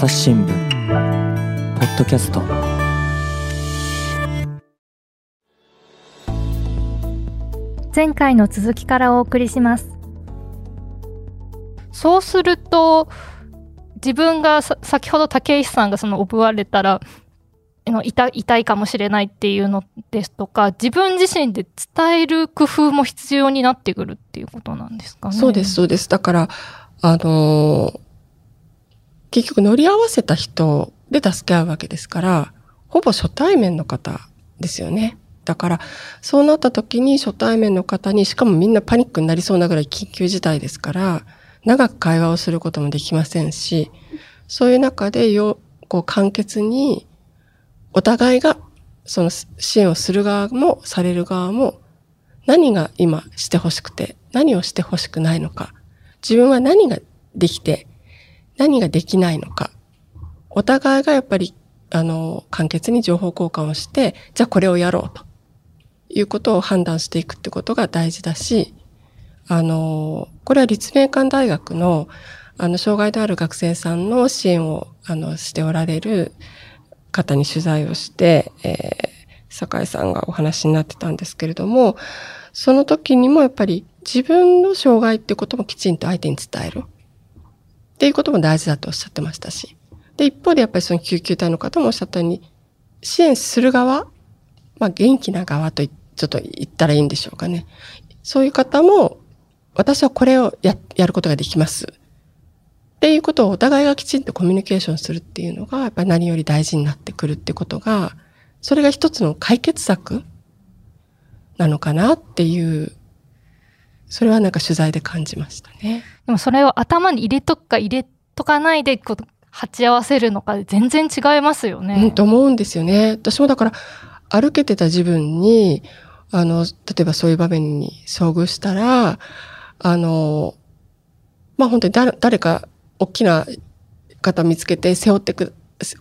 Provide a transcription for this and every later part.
朝日新聞ポッドキャスト。前回の続きからお送りします。そうすると自分が先ほど竹石さんがその覚われたら痛痛いかもしれないっていうのですとか自分自身で伝える工夫も必要になってくるっていうことなんですかね。そうですそうです。だからあのー、結局乗り合わせた人で助け合うわけですからほぼ初対面の方ですよね。だからそうなった時に初対面の方にしかもみんなパニックになりそうなぐらい緊急事態ですから長く会話をすることもできませんしそういう中でよこう簡潔にお互いがその支援をする側もされる側も何が今してほしくて何をしてほしくないのか自分は何ができて何ができないのかお互いがやっぱりあの簡潔に情報交換をしてじゃあこれをやろうということを判断していくってことが大事だしあのこれは立命館大学のあの障害のある学生さんの支援をあのしておられる方に取材をして、えー、酒井さんがお話になってたんですけれども、その時にもやっぱり自分の障害ってこともきちんと相手に伝える。っていうことも大事だとおっしゃってましたし。で、一方でやっぱりその救急隊の方もおっしゃったように、支援する側、まあ元気な側とちょっと言ったらいいんでしょうかね。そういう方も、私はこれをや、やることができます。っていうことをお互いがきちんとコミュニケーションするっていうのが、やっぱり何より大事になってくるってことが、それが一つの解決策なのかなっていう、それはなんか取材で感じましたね。でもそれを頭に入れとくか入れとかないで、こう、鉢合わせるのか全然違いますよね。うん、と思うんですよね。私もだから、歩けてた自分に、あの、例えばそういう場面に遭遇したら、あの、まあ本当に誰誰か大きな方見つけて背負ってく、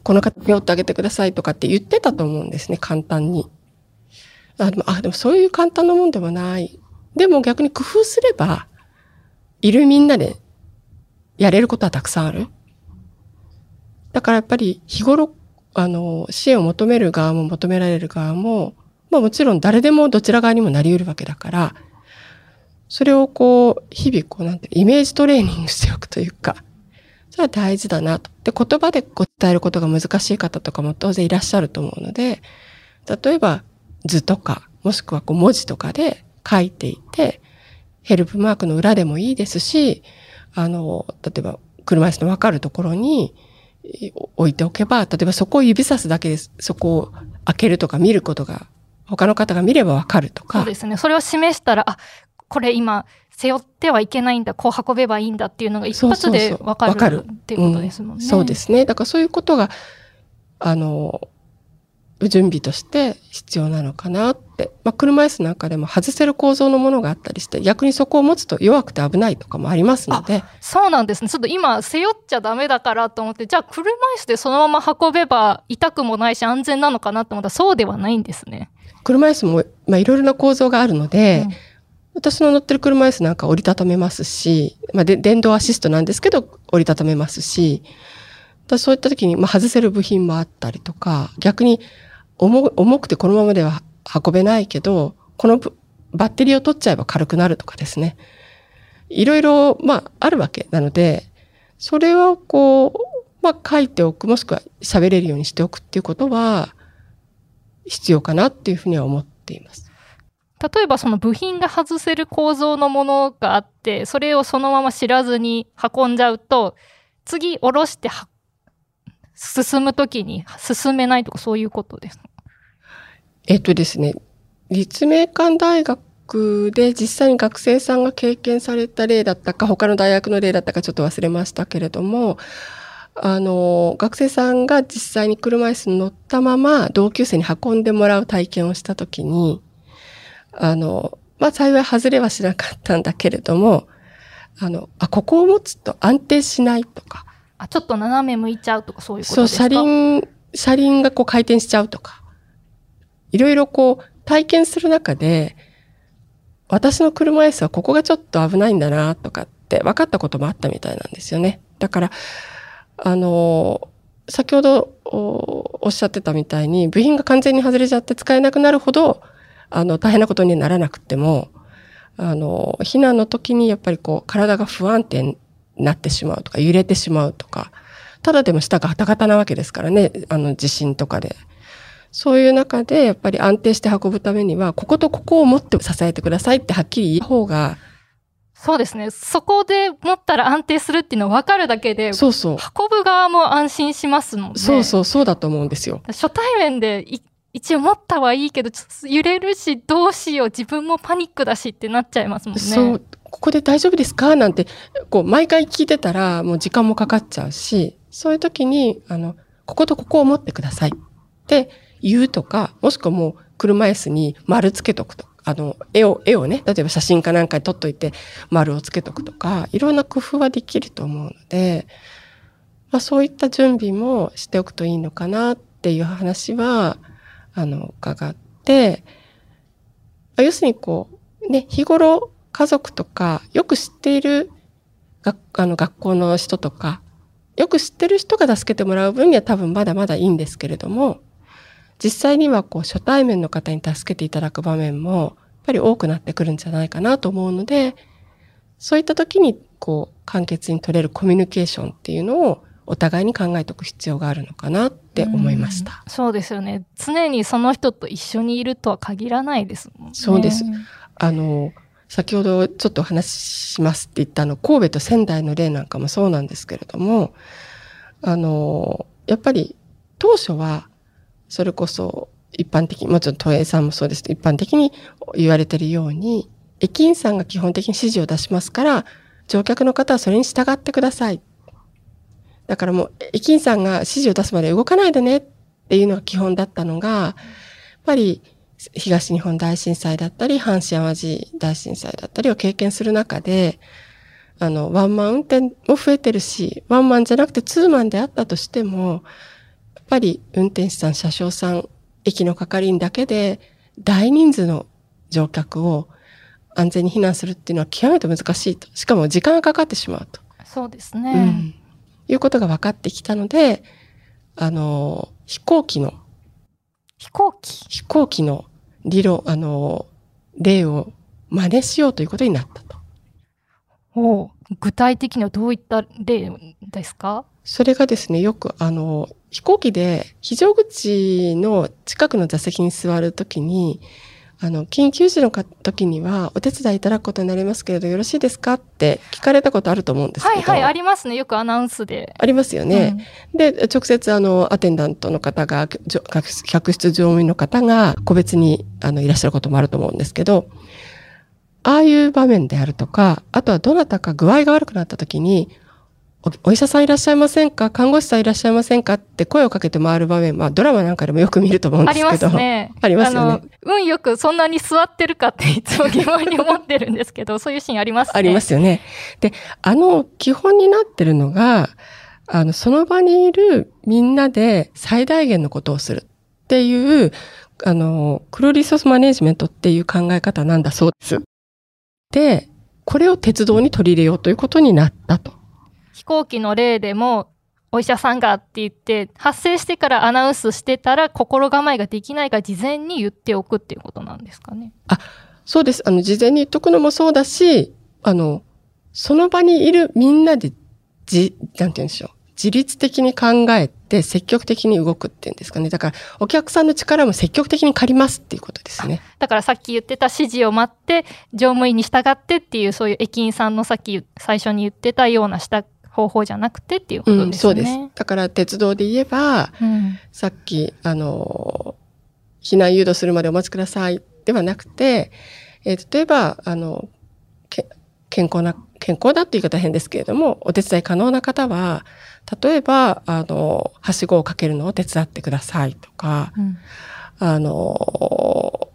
この方背負ってあげてくださいとかって言ってたと思うんですね、簡単に。あでもあでもそういう簡単なもんでもない。でも逆に工夫すれば、いるみんなでやれることはたくさんある。だからやっぱり日頃、あの、支援を求める側も求められる側も、まあもちろん誰でもどちら側にもなり得るわけだから、それをこう、日々こうなんて、イメージトレーニングしておくというか、それは大事だなと。で、言葉でこう伝えることが難しい方とかも当然いらっしゃると思うので、例えば図とか、もしくはこう文字とかで書いていて、ヘルプマークの裏でもいいですし、あの、例えば車椅子のわかるところに置いておけば、例えばそこを指さすだけでそこを開けるとか見ることが他の方が見ればわかるとか。そうですね。それを示したら、あ、これ今背負ってはいけないんだ、こう運べばいいんだっていうのが一発でわかるっていうことですもんね。そうですね。だからそういうことが、あの、準備として必要なのかなって。まあ、車椅子なんかでも外せる構造のものがあったりして、逆にそこを持つと弱くて危ないとかもありますので。そうなんですね。ちょっと今、背負っちゃダメだからと思って、じゃあ車椅子でそのまま運べば痛くもないし安全なのかなと思ったらそうではないんですね。車椅子も、まあ、いろいろな構造があるので、うん私の乗ってる車椅子なんか折りたためますし、まあ、で電動アシストなんですけど折りたためますし、だそういった時に、まあ、外せる部品もあったりとか、逆に重重くてこのままでは運べないけど、このバッテリーを取っちゃえば軽くなるとかですね。いろいろ、まあ、あるわけなので、それをこう、まあ、書いておく、もしくは喋れるようにしておくっていうことは、必要かなっていうふうには思っています。例えばその部品が外せる構造のものがあって、それをそのまま知らずに運んじゃうと、次下ろして進むときに進めないとかそういうことですえっとですね、立命館大学で実際に学生さんが経験された例だったか、他の大学の例だったかちょっと忘れましたけれども、あの、学生さんが実際に車椅子に乗ったまま同級生に運んでもらう体験をしたときに、あの、まあ、幸い外れはしなかったんだけれども、あの、あ、ここを持つと安定しないとか。あ、ちょっと斜め向いちゃうとかそういうことですか？そう、車輪、車輪がこう回転しちゃうとか。いろいろこう体験する中で、私の車椅子はここがちょっと危ないんだなとかって分かったこともあったみたいなんですよね。だから、あの、先ほどおおっしゃってたみたいに、部品が完全に外れちゃって使えなくなるほど、あの、大変なことにならなくても、あの、避難の時にやっぱりこう、体が不安定になってしまうとか、揺れてしまうとか、ただでも下がガタガタなわけですからね、あの、地震とかで。そういう中で、やっぱり安定して運ぶためには、こことここを持って支えてくださいってはっきり言う方が、そうですね。そこで持ったら安定するっていうの分かるだけで、そうそう。運ぶ側も安心しますもんね。そうそう、そうだと思うんですよ。初対面でい一応持ったはいいけど、ちょっと揺れるし、どうしよう、自分もパニックだしってなっちゃいますもんね。そう、ここで大丈夫ですか？なんて、こう、毎回聞いてたら、もう時間もかかっちゃうし、そういう時に、あの、こことここを持ってくださいって言うとか、もしくはもう車椅子に丸つけとくと、あの、絵を、絵をね、例えば写真かなんかに撮っといて丸をつけとくとか、いろんな工夫はできると思うので、まあそういった準備もしておくといいのかなっていう話は、あの、伺って、要するにこう、ね、日頃家族とか、よく知っている学あの学校の人とか、よく知ってる人が助けてもらう分には多分まだまだいいんですけれども、実際にはこう初対面の方に助けていただく場面も、やっぱり多くなってくるんじゃないかなと思うので、そういった時にこう簡潔に取れるコミュニケーションっていうのをお互いに考えておく必要があるのかなって思いました。そうですよね。常にその人と一緒にいるとは限らないですもんね。そうです。あの、先ほどちょっとお話ししますって言ったあの、神戸と仙台の例なんかもそうなんですけれども、あの、やっぱり当初は、それこそ一般的に、もちろん都営さんもそうですけど、一般的に言われているように、駅員さんが基本的に指示を出しますから、乗客の方はそれに従ってください。だからもう、駅員さんが指示を出すまで動かないでねっていうのが基本だったのが、やっぱり東日本大震災だったり、阪神淡路大震災だったりを経験する中で、あの、ワンマン運転も増えてるし、ワンマンじゃなくてツーマンであったとしても、ぱり運転手さん、車掌さん、駅の係員だけで大人数の乗客を安全に避難するっていうのは極めて難しいと。しかも時間がかかってしまうと。そうですうね。ん。いうことが分かってきたので、あの、飛行機の、飛行機。飛行機の理論、あの、例を真似しようということになったと。おう具体的にはどういった例ですか？それがですね、よくあの、飛行機で非常口の近くの座席に座るときに、あの、緊急時のか時にはお手伝いいただくことになりますけれどよろしいですかって聞かれたことあると思うんですけど。はいはい、ありますね。よくアナウンスで。ありますよね。で、直接あの、アテンダントの方が、客室乗務員の方が個別にあのいらっしゃることもあると思うんですけど、ああいう場面であるとか、あとはどなたか具合が悪くなった時に、おお医者さんいらっしゃいませんか？看護師さんいらっしゃいませんか？って声をかけて回る場面、まあドラマなんかでもよく見ると思うんありまですけど。すね。ありますよねあの、運よくそんなに座ってるかっていつも疑問に思ってるんですけど、そういうシーンありますね。ありますよね。で、あの、基本になってるのが、あの、その場にいるみんなで最大限のことをするっていう、あの、クロリソースマネジメントっていう考え方なんだそうです。で、これを鉄道に取り入れようということになったと。飛行機の例でも、お医者さんがって言って、発生してからアナウンスしてたら心構えができないから事前に言っておくっていうことなんですかね。そうです。あの、事前に言っとくのもそうだし、あの、その場にいるみんなで、じ、なんて言うんでしょう。自律的に考えて積極的に動くっていうんですかね。だから、お客さんの力も積極的に借りますっていうことですね。だからさっき言ってた指示を待って、乗務員に従ってっていう、そういう駅員さんのさっき最初に言ってたようなした方法じゃなくてっていうこうん、とですね。そうです。だから、鉄道で言えば、うん。さっき、あの、避難誘導するまでお待ちくださいではなくて、えー例えば、あの、け健康な、健康だって言い方は変ですけれども、お手伝い可能な方は、例えば、あの、はしごをかけるのを手伝ってくださいとか、うんあの、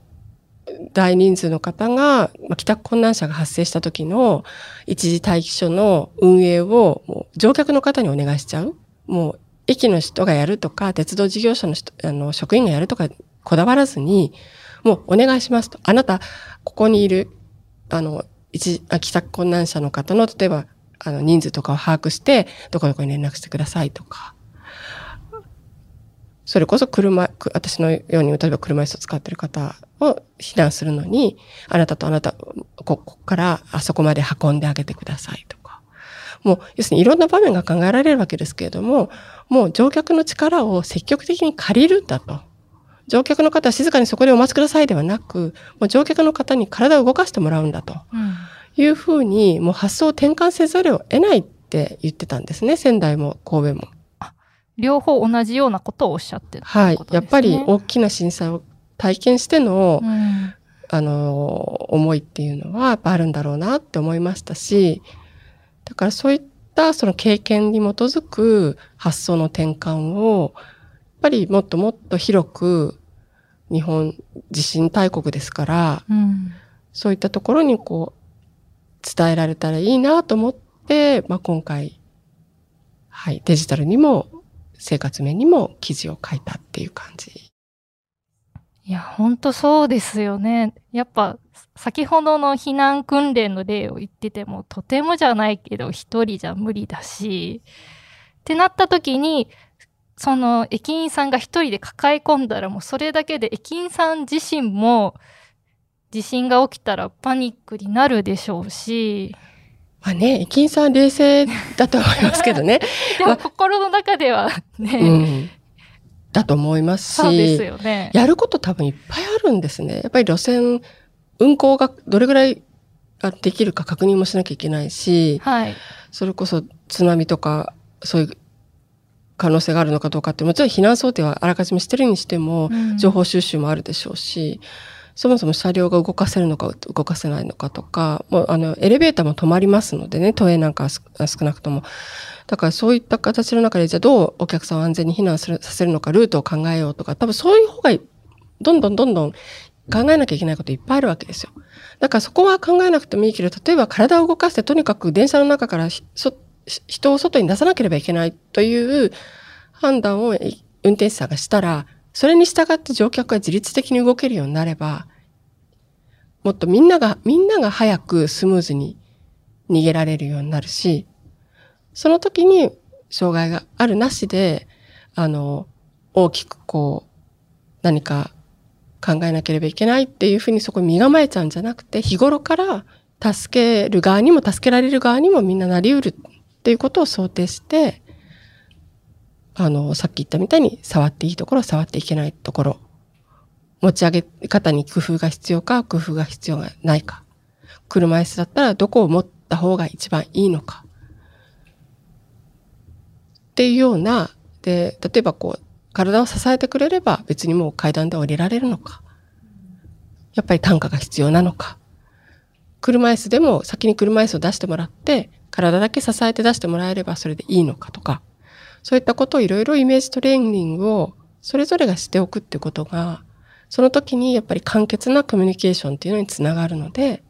大人数の方が、まあ、帰宅困難者が発生した時の一時待機所の運営をもう乗客の方にお願いしちゃう。もう駅の人がやるとか、鉄道事業者の人あの職員がやるとかこだわらずに、もうお願いしますと。あなた、ここにいる、あの、一時、帰宅困難者の方の、例えば、あの、人数とかを把握して、どこどこに連絡してくださいとか。それこそ車、く私のように、例えば車椅子を使ってる方を避難するのに、あなたとあなた、ここからあそこまで運んであげてくださいとか。もう、要するにいろんな場面が考えられるわけですけれども、もう乗客の力を積極的に借りるんだと。乗客の方は静かにそこでお待ちくださいではなく、もう乗客の方に体を動かしてもらうんだとうんいうふうに、もう発想を転換せざるを得ないって言ってたんですね。仙台も神戸も。両方同じようなことをおっしゃってるはい。やっぱりお大きな震災を体験しての、うんあの、思いっていうのはやっぱあるんだろうなって思いましたし、だからそういったその経験に基づく発想の転換を、やっぱりもっともっと広く日本地震大国ですから、うんそういったところにこう伝えられたらいいなと思って、まあ、今回、はい、デジタルにも生活面にも記事を書いたっていう感じ。いや、本当そうですよね。やっぱ、先ほどの避難訓練の例を言ってても、とてもじゃないけど、一人じゃ無理だし、ってなった時に、その駅員さんが一人で抱え込んだらもうそれだけで駅員さん自身も地震が起きたらパニックになるでしょうし、まあね、駅員さんは冷静だと思いますけどね。でも心の中ではね、うん。だと思いますし、そうですよね。やること多分いっぱいあるんですね。やっぱり路線、運行がどれぐらいあできるか確認もしなきゃいけないし、はい。それこそ津波とか、そういう可能性があるのかどうかって、もちろん避難想定はあらかじめしてるにしても、うん情報収集もあるでしょうし、そもそも車両が動かせるのか動かせないのかとか、もうあの、エレベーターも止まりますのでね、都営なんか少なくとも。だからそういった形の中で、じゃあどうお客さんを安全に避難するさせるのか、ルートを考えようとか、多分そういう方が、どんどんどんどん考えなきゃいけないこといっぱいあるわけですよ。だからそこは考えなくてもいいけど、例えば体を動かしてとにかく電車の中から人を外に出さなければいけないという判断を運転手さんがしたら、それに従って乗客が自律的に動けるようになれば、もっとみんなが、みんなが早くスムーズに逃げられるようになるし、その時に障害があるなしで、あの、大きくこう、何か考えなければいけないっていうふうにそこに身構えちゃうんじゃなくて、日頃から助ける側にも助けられる側にもみんななり得るっていうことを想定して、あの、さっき言ったみたいに触っていいところ、触っていけないところ、持ち上げ方に工夫が必要か、工夫が必要がないか。車椅子だったらどこを持った方が一番いいのか。っていうような、で、例えばこう、体を支えてくれれば別にもう階段で降りられるのか。やっぱり単価が必要なのか。車椅子でも先に車椅子を出してもらって、体だけ支えて出してもらえればそれでいいのかとか。そういったことをいろいろイメージトレーニングをそれぞれがしておくってことが、その時にやっぱり簡潔なコミュニケーションっていうのにつながるので、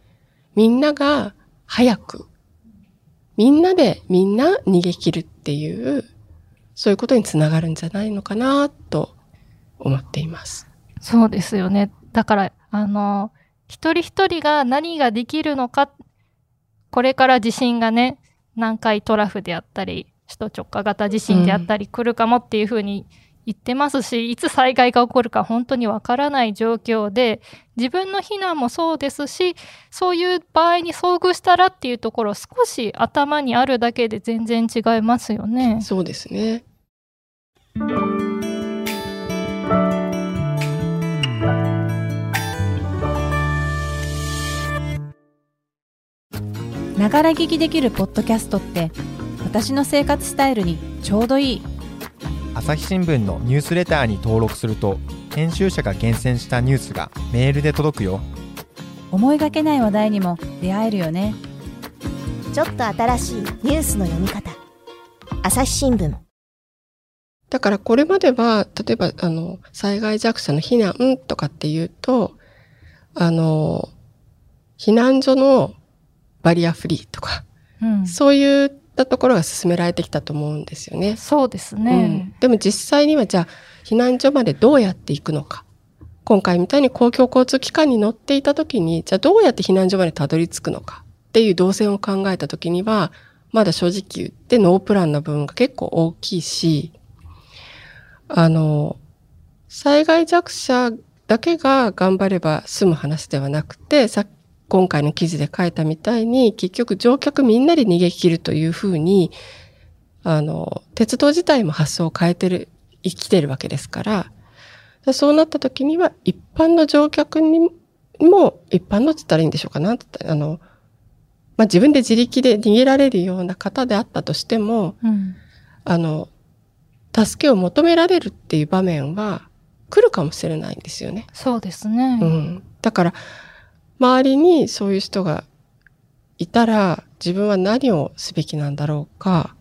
みんなが早く、みんなでみんな逃げ切るっていう、そういうことにつながるんじゃないのかなと思っています。そうですよね。だから、あの、一人一人が何ができるのか、これから地震がね、南海トラフであったり、首都直下型地震であったり来るかもっていうふうに言ってますし、いつ災害が起こるか本当にわからない状況で、自分の避難もそうですし、そういう場合に遭遇したらっていうところ少し頭にあるだけで全然違いますよね。そうですね。ながら聞きできるポッドキャストって私の生活スタイルにちょうどいい。朝日新聞のニュースレターに登録すると編集者が厳選したニュースがメールで届くよ。思いがけない話題にも出会えるよね。ちょっと新しいニュースの読み方。朝日新聞。だからこれまでは、例えば、あの、災害弱者の避難とかっていうと、あの、避難所のバリアフリーとか、うん、そういったところが進められてきたと思うんですよね。そうですうねん。でも実際にはじゃあ、避難所までどうやって行くのか。今回みたいに公共交通機関に乗っていた時に、じゃあどうやって避難所までたどり着くのかっていう動線を考えた時には、まだ正直言ってノープランな部分が結構大きいし、あの、災害弱者だけが頑張れば済む話ではなくて、さ今回の記事で書いたみたいに、結局乗客みんなで逃げ切るというふうに、あの、鉄道自体も発想を変えてる、生きてるわけですから、そうなった時には一般の乗客にも、一般のって言ったらいいんでしょうかなあの、まあ、自分で自力で逃げられるような方であったとしても、うんあの、助けを求められるっていう場面は来るかもしれないんですよね。そうですね。うん。だから、周りにそういう人がいたら、自分は何をすべきなんだろうか。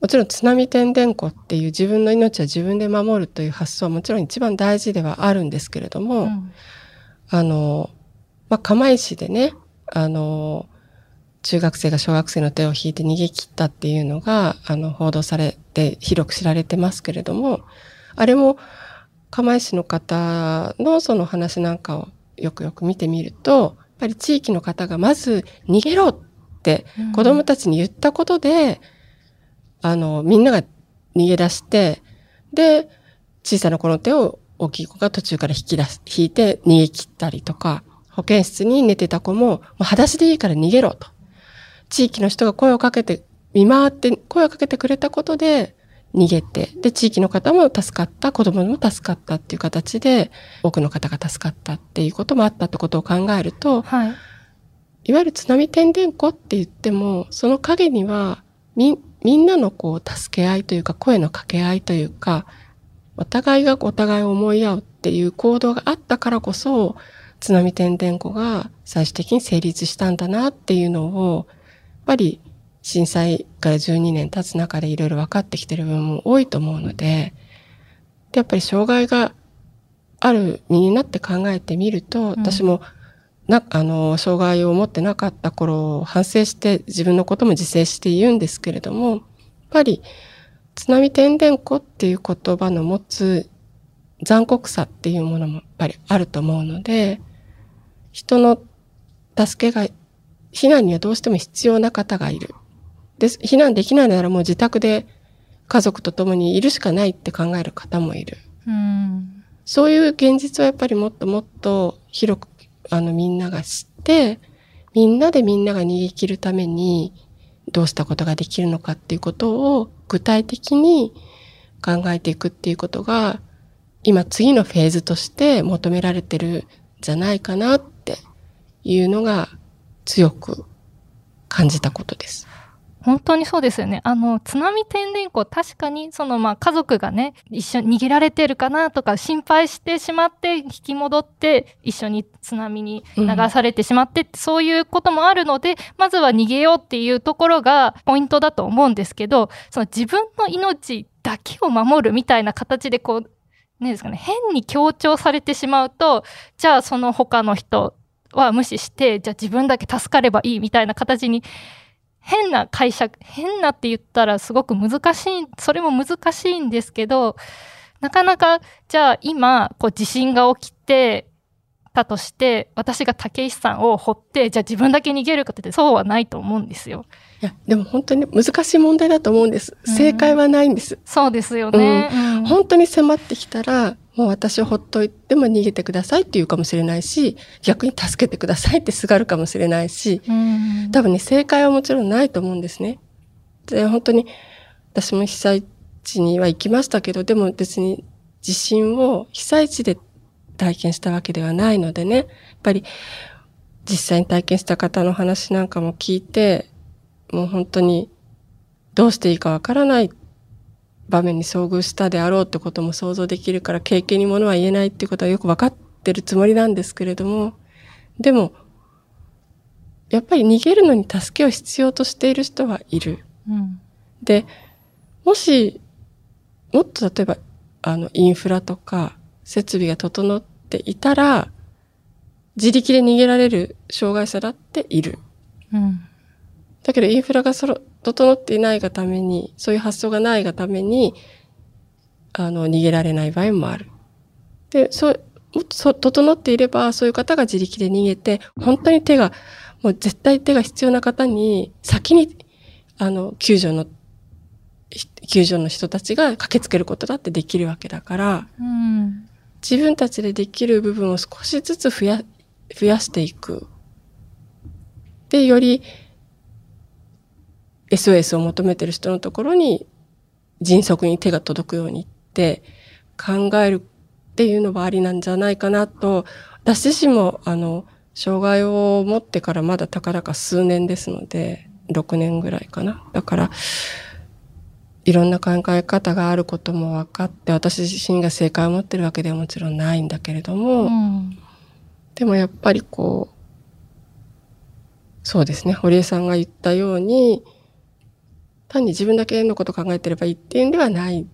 もちろん津波天然湖っていう自分の命は自分で守るという発想はもちろん一番大事ではあるんですけれども、うんあの、まあ、釜石でね、あの、中学生が小学生の手を引いて逃げ切ったっていうのが、あの、報道されて広く知られてますけれども、あれも釜石の方のその話なんかをよくよく見てみると、やっぱり地域の方がまず逃げろってうん子供たちに言ったことで、あの、みんなが逃げ出して、で、小さな子の手を大きい子が途中から引き出す、引いて逃げ切ったりとか、保健室に寝てた子も、もう裸足でいいから逃げろと。地域の人が声をかけて、見回って声をかけてくれたことで逃げて、で、地域の方も助かった、子供も助かったっていう形で、多くの方が助かったっていうこともあったってことを考えると、はい。いわゆる津波天然湖って言っても、その陰には、み、みんなのこう、助け合いというか、声の掛け合いというか、お互いがお互いを思い合うっていう行動があったからこそ、津波天然湖が最終的に成立したんだなっていうのを、やっぱり震災から12年経つ中でいろいろ分かってきてる部分も多いと思うので、でやっぱり障害がある身になって考えてみると、私もな、あの、障害を持ってなかった頃を反省して自分のことも自制して言うんですけれども、やっぱり津波天然湖っていう言葉の持つ残酷さっていうものもやっぱりあると思うので、人の助けが、避難にはどうしても必要な方がいる。です。避難できないならもう自宅で家族と共にいるしかないって考える方もいる。うん。そういう現実はやっぱりもっともっと広く、あの、みんなが知って、みんなでみんなが逃げ切るために、どうしたことができるのかっていうことを具体的に考えていくっていうことが、今次のフェーズとして求められてるんじゃないかなっていうのが強く感じたことです。本当にそうですよね。あの、津波天然湖、確かに、その、まあ、家族がね、一緒に逃げられてるかなとか、心配してしまって、引き戻って、一緒に津波に流されてしまって、そういうこともあるので、まずは逃げようっていうところがポイントだと思うんですけど、その自分の命だけを守るみたいな形で、こう、ねですかね、変に強調されてしまうと、じゃあその他の人は無視して、じゃあ自分だけ助かればいいみたいな形に変な解釈、変なって言ったらすごく難しい、それも難しいんですけど、なかなか、じゃあ今、こう地震が起きてたとして、私が竹石さんを掘って、じゃあ自分だけ逃げるかってそうはないと思うんですよ。いや、でも本当に難しい問題だと思うんです。うん正解はないんです。そうですよね。うん本当に迫ってきたら、もう私をほっといても逃げてくださいって言うかもしれないし、逆に助けてくださいってすがるかもしれないし、うん多分ね、正解はもちろんないと思うんですね。で、本当に、私も被災地には行きましたけど、でも別に地震を被災地で体験したわけではないのでね、やっぱり実際に体験した方の話なんかも聞いて、もう本当にどうしていいかわからない場面に遭遇したであろうってことも想像できるから経験にものは言えないってことはよくわかってるつもりなんですけれども、でも、やっぱり逃げるのに助けを必要としている人はいる。うんで、もし、もっと例えば、あの、インフラとか設備が整っていたら、自力で逃げられる障害者だっている。うんだけど、インフラがそろ整っていないがために、そういう発想がないがために、あの、逃げられない場合もある。で、そう、もっとそ整っていれば、そういう方が自力で逃げて、本当に手がもう絶対手が必要な方に先に、あの、救助の、救助の人たちが駆けつけることだってできるわけだから、うん。自分たちでできる部分を少しずつ増や、増やしていく。で、より SOS を求めてる人のところに迅速に手が届くようにって考えるっていうのはありなんじゃないかなと、私自身もあの、障害を持ってからまだたかだか数年ですので、6年ぐらいかな。だから、いろんな考え方があることも分かって、私自身が正解を持ってるわけではもちろんないんだけれども、うん。でもやっぱりこう、そうですね、堀江さんが言ったように、単に自分だけのこと考えてればいいっていうんではない。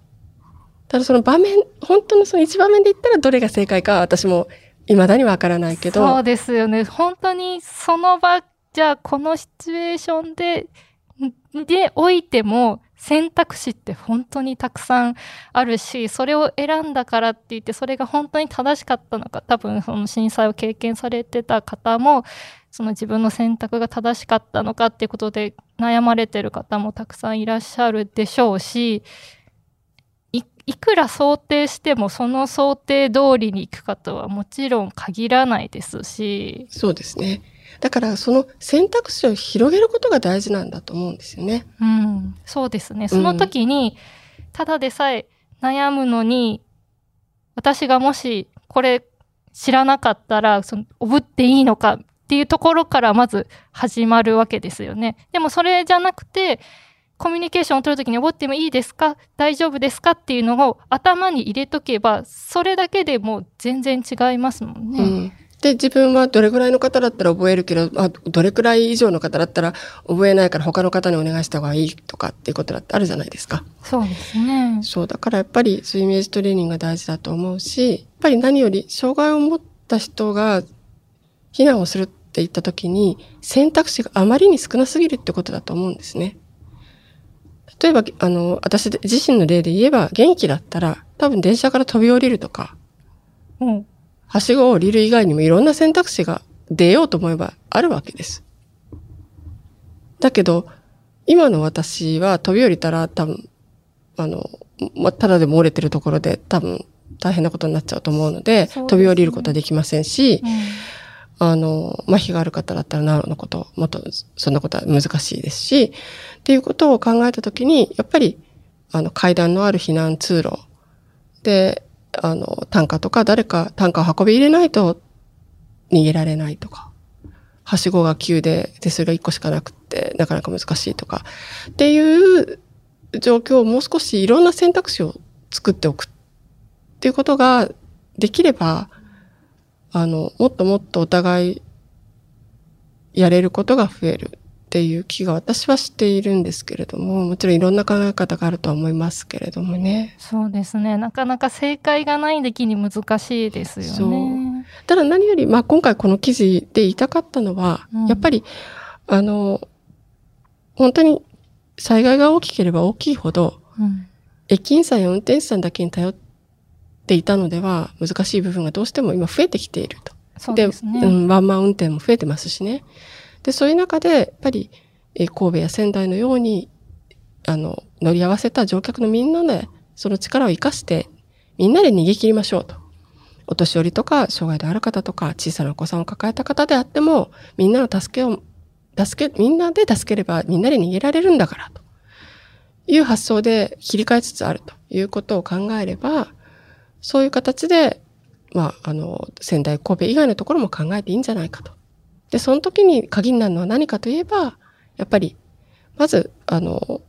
ただその場面、本当のその一場面で言ったらどれが正解か私も未だにわからないけど、そうですよね。本当にその場、じゃあこのシチュエーションで、でおいても選択肢って本当にたくさんあるし、それを選んだからって言って、それが本当に正しかったのか、多分その震災を経験されてた方も、その自分の選択が正しかったのかっていうことで悩まれてる方もたくさんいらっしゃるでしょうし、いいくら想定してもその想定通りに行くかとはもちろん限らないですし、そうですね。だからその選択肢を広げることが大事なんだと思うんですよね。うん、そうですね。その時に、ただでさえ悩むのに、私がもしこれ知らなかったら、その、おぶっていいのかっていうところからまず始まるわけですよね。でもそれじゃなくて、コミュニケーションを取るときにおぼってもいいですか？大丈夫ですか？っていうのを頭に入れとけば、それだけでもう全然違いますもんね。うん。で、自分はどれぐらいの方だったら覚えるけど、あどれくらい以上の方だったら覚えないから他の方にお願いした方がいいとかっていうことだってあるじゃないですか。そうですね。そう、だからやっぱりそういうイメージトレーニングが大事だと思うし、やっぱり何より障害を持った人が避難をするって言った時に選択肢があまりに少なすぎるってことだと思うんですね。例えば、あの、私自身の例で言えば元気だったら多分電車から飛び降りるとか、うん。はしごを降りる以外にもいろんな選択肢が出ようと思えばあるわけです。だけど、今の私は飛び降りたら多分、あの、ま、ただでも折れてるところで多分大変なことになっちゃうと思うので、ですね飛び降りることはできませんし、うんあの、麻痺がある方だったらなるのこと、もっとそんなことは難しいですし、っていうことを考えたときに、やっぱり、あの、階段のある避難通路で、あの、担架とか誰か担架を運び入れないと逃げられないとか、はしごが急で手数が1個しかなくって、なかなか難しいとか、っていう状況をもう少しいろんな選択肢を作っておくっていうことができれば、あの、もっともっとお互いやれることが増えるっていう気が私はしているんですけれども、もちろんいろんな考え方があるとは思いますけれどもね。そうですね。なかなか正解がないだけに難しいですよそうね。ただ何より、まあ今回この記事で言いたかったのは、うんやっぱり、あの、本当に災害が大きければ大きいほど、うん。駅員さんや運転手さんだけに頼っていたのでは難しい部分がどうしても今増えてきていると。そうですね。うん、ワンマン運転も増えてますしね。で、そういう中で、やっぱり、えー神戸や仙台のように、あの、乗り合わせた乗客のみんなで、その力を活かして、みんなで逃げ切りましょうと。お年寄りとか、障害のある方とか、小さなお子さんを抱えた方であっても、みんなの助けを、助け、みんなで助ければ、みんなで逃げられるんだから、という発想で切り替えつつあるということを考えれば、そういう形で、まあ、あの、仙台、神戸以外のところも考えていいんじゃないかと。で、その時に鍵になるのは何かといえば、やっぱり、まず、あの、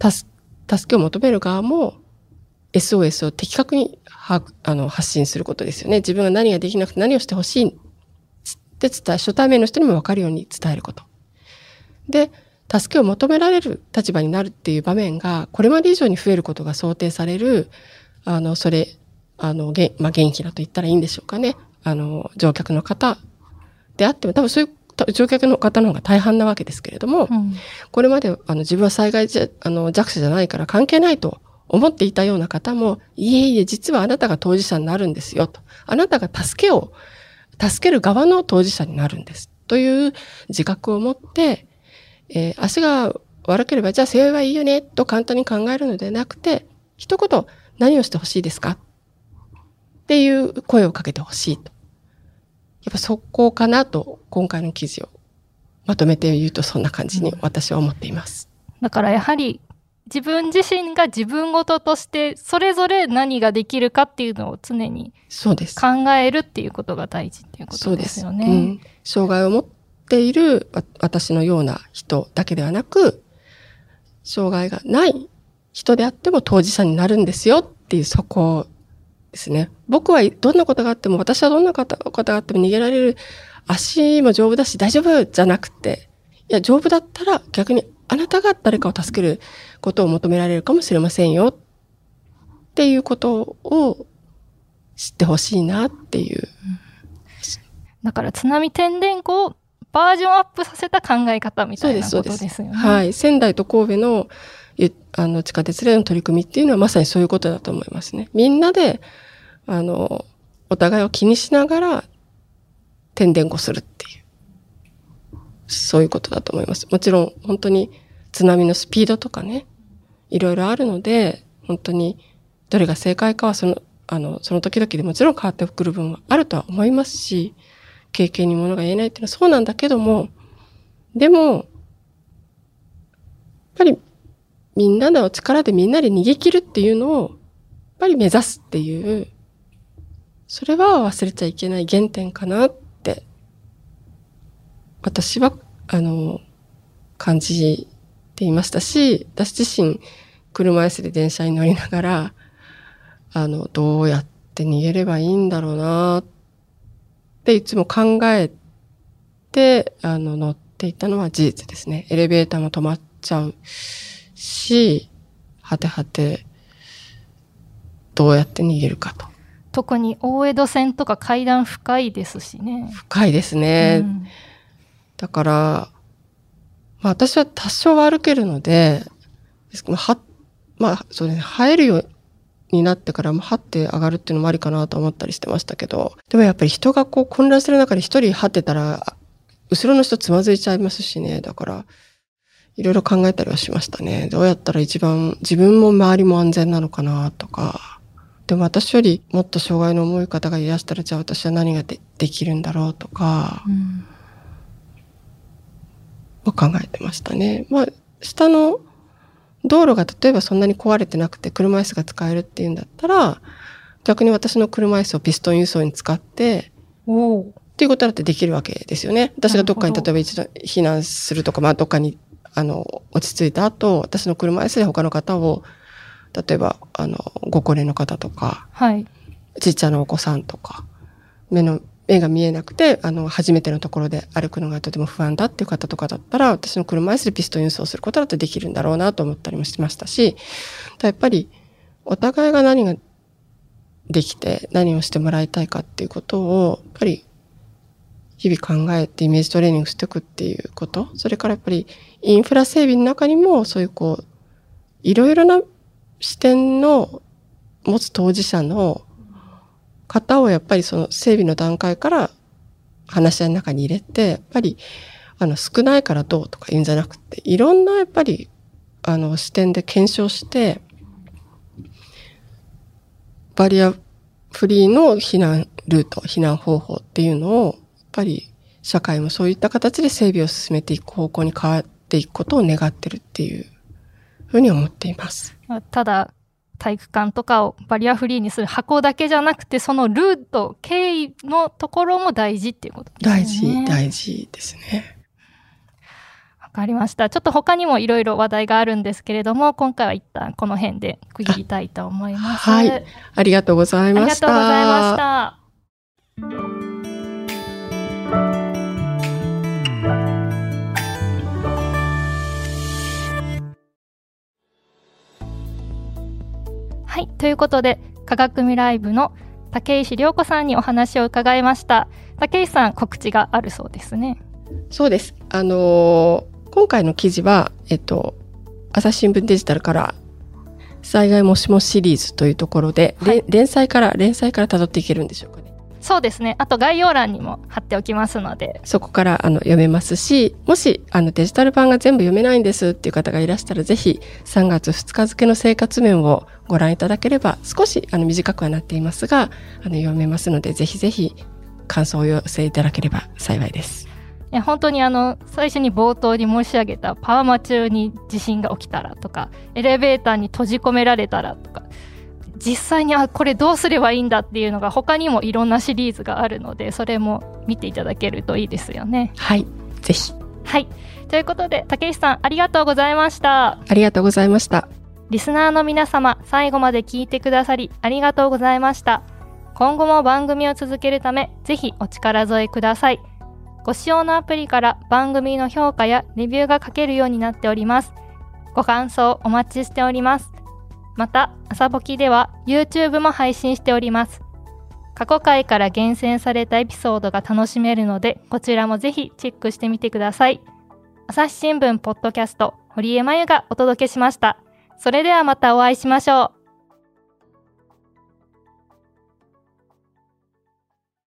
たす、助けを求める側も、SOS を的確に把握あの発信することですよね。自分が何ができなくて何をしてほしいって伝え、初対面の人にも分かるように伝えること。で、助けを求められる立場になるっていう場面が、これまで以上に増えることが想定される、あの、それ、あの、げまあ、元気だと言ったらいいんでしょうかね。あの、乗客の方であっても、多分そういうた乗客の方の方が大半なわけですけれども、うん。これまであの自分は災害じゃあの弱者じゃないから関係ないと思っていたような方も、いえいえ、実はあなたが当事者になるんですよと。あなたが助けを、助ける側の当事者になるんです。という自覚を持って、えー足が悪ければ、じゃあ背負えばいいよね、と簡単に考えるのではなくて、一言、何をしてほしいですかっていう声をかけてほしいと。やっぱそこかなと、今回の記事をまとめて言うとそんな感じに私は思っています。だからやはり自分自身が自分事としてそれぞれ何ができるかっていうのを常にそうです。考えるっていうことが大事っていうことですよね。うん、障害を持っているわ私のような人だけではなく、障害がない人であっても当事者になるんですよっていうそこですね。僕はどんなことがあっても、私はどんなことがあっても逃げられる、足も丈夫だし大丈夫じゃなくて、いや、丈夫だったら逆にあなたが誰かを助けることを求められるかもしれませんよっていうことを知ってほしいなっていうだから津波てんでんこをバージョンアップさせた考え方みたいなそうですことですよね。はい。仙台と神戸のゆあの地下鉄での取り組みっていうのはまさにそういうことだと思いますね。みんなで、あの、お互いを気にしながら、点電こするっていう。そういうことだと思います。もちろん、本当に津波のスピードとかね、いろいろあるので、本当にどれが正解かはその、あの、その時々でもちろん変わってくる部分はあるとは思いますし、経験にものが言えないっていうのはそうなんだけども、でも、やっぱりみんなの力でみんなで逃げ切るっていうのを、やっぱり目指すっていう、それは忘れちゃいけない原点かなって、私は、あの、感じていましたし、私自身、車椅子で電車に乗りながら、あの、どうやって逃げればいいんだろうなっていつも考えて、あの、乗っていたのは事実ですね。エレベーターも止まっちゃうし、はてはて、どうやって逃げるかと。特に大江戸線とか階段深いですしね。深いですね。うんだから、まあ私は多少は歩けるので、ですけどは、まあそうですね、生えるようになってからも、はって上がるっていうのもありかなと思ったりしてましたけど、でもやっぱり人がこう混乱してる中で一人張ってたら、後ろの人つまずいちゃいますしね、だから、いろいろ考えたりはしましたね。どうやったら一番自分も周りも安全なのかなとか、でも私よりもっと障害の重い方がいらしたら、じゃあ私は何がでできるんだろうとか、うんを考えてましたね。まあ、下の道路が例えばそんなに壊れてなくて車椅子が使えるっていうんだったら、逆に私の車椅子をピストン輸送に使って、っていうことだってできるわけですよね。私がどっかに例えば一度避難するとか、まあどっかに、あの、落ち着いた後、私の車椅子で他の方を、例えば、あの、ご高齢の方とか、はい。ちっちゃなお子さんとか、目の、目が見えなくて、あの、初めてのところで歩くのがとても不安だっていう方とかだったら、私の車椅子でピストン輸送することだってできるんだろうなと思ったりもしましたし、やっぱり、お互いが何ができて、何をしてもらいたいかっていうことを、やっぱり、日々考えてイメージトレーニングしていくっていうこと、それからやっぱり、インフラ整備の中にも、そういうこう、いろいろな視点の持つ当事者の方をやっぱりその整備の段階から話し合いの中に入れて、やっぱりあの少ないからどうとか言うんじゃなくて、いろんなやっぱりあの視点で検証して、バリアフリーの避難ルート、避難方法っていうのを、ぱり社会もそういった形で整備を進めていく方向に変わっていくことを願ってるっていうふうに思っています。ただ、体育館とかをバリアフリーにする箱だけじゃなくて、そのルート、経緯のところも大事っていうことですね。大事、大事ですね。わかりました。ちょっと他にもいろいろ話題があるんですけれども、今回は一旦この辺で区切りたいと思います。はいあありがとうございりがました。とうございました。はい。ということで、科学未来部の竹石涼子さんにお話を伺いました。竹石さん、告知があるそうですね。そうです。あのー今回の記事は、えっと、朝日新聞デジタルから、災害もしもしシリーズというところで、はいれ連載から、連載から辿っていけるんでしょうかね。そうですね。あと概要欄にも貼っておきますので。そこからあの読めますし、もしあのデジタル版が全部読めないんですっていう方がいらしたら、ぜひ3月2日付の生活面をご覧いただければ、少しあの短くはなっていますが、あの読めますので、ぜひぜひ感想をお寄せいただければ幸いです。いや本当にあの最初に冒頭に申し上げたパーマ中に地震が起きたらとかエレベーターに閉じ込められたらとか実際にあこれどうすればいいんだっていうのが他にもいろんなシリーズがあるのでそれも見ていただけるといいですよね。はい、ぜひ。はいということで竹石さんありがとうございました。ありがとうございました。リスナーの皆様、最後まで聞いてくださりありがとうございました。今後も番組を続けるため、ぜひお力添えください。ご使用のアプリから番組の評価やレビューが書けるようになっております。ご感想お待ちしております。また、朝ぼきでは YouTube も配信しております。過去回から厳選されたエピソードが楽しめるので、こちらもぜひチェックしてみてください。朝日新聞ポッドキャスト、堀江真由がお届けしました。それではまたお会いしましょう。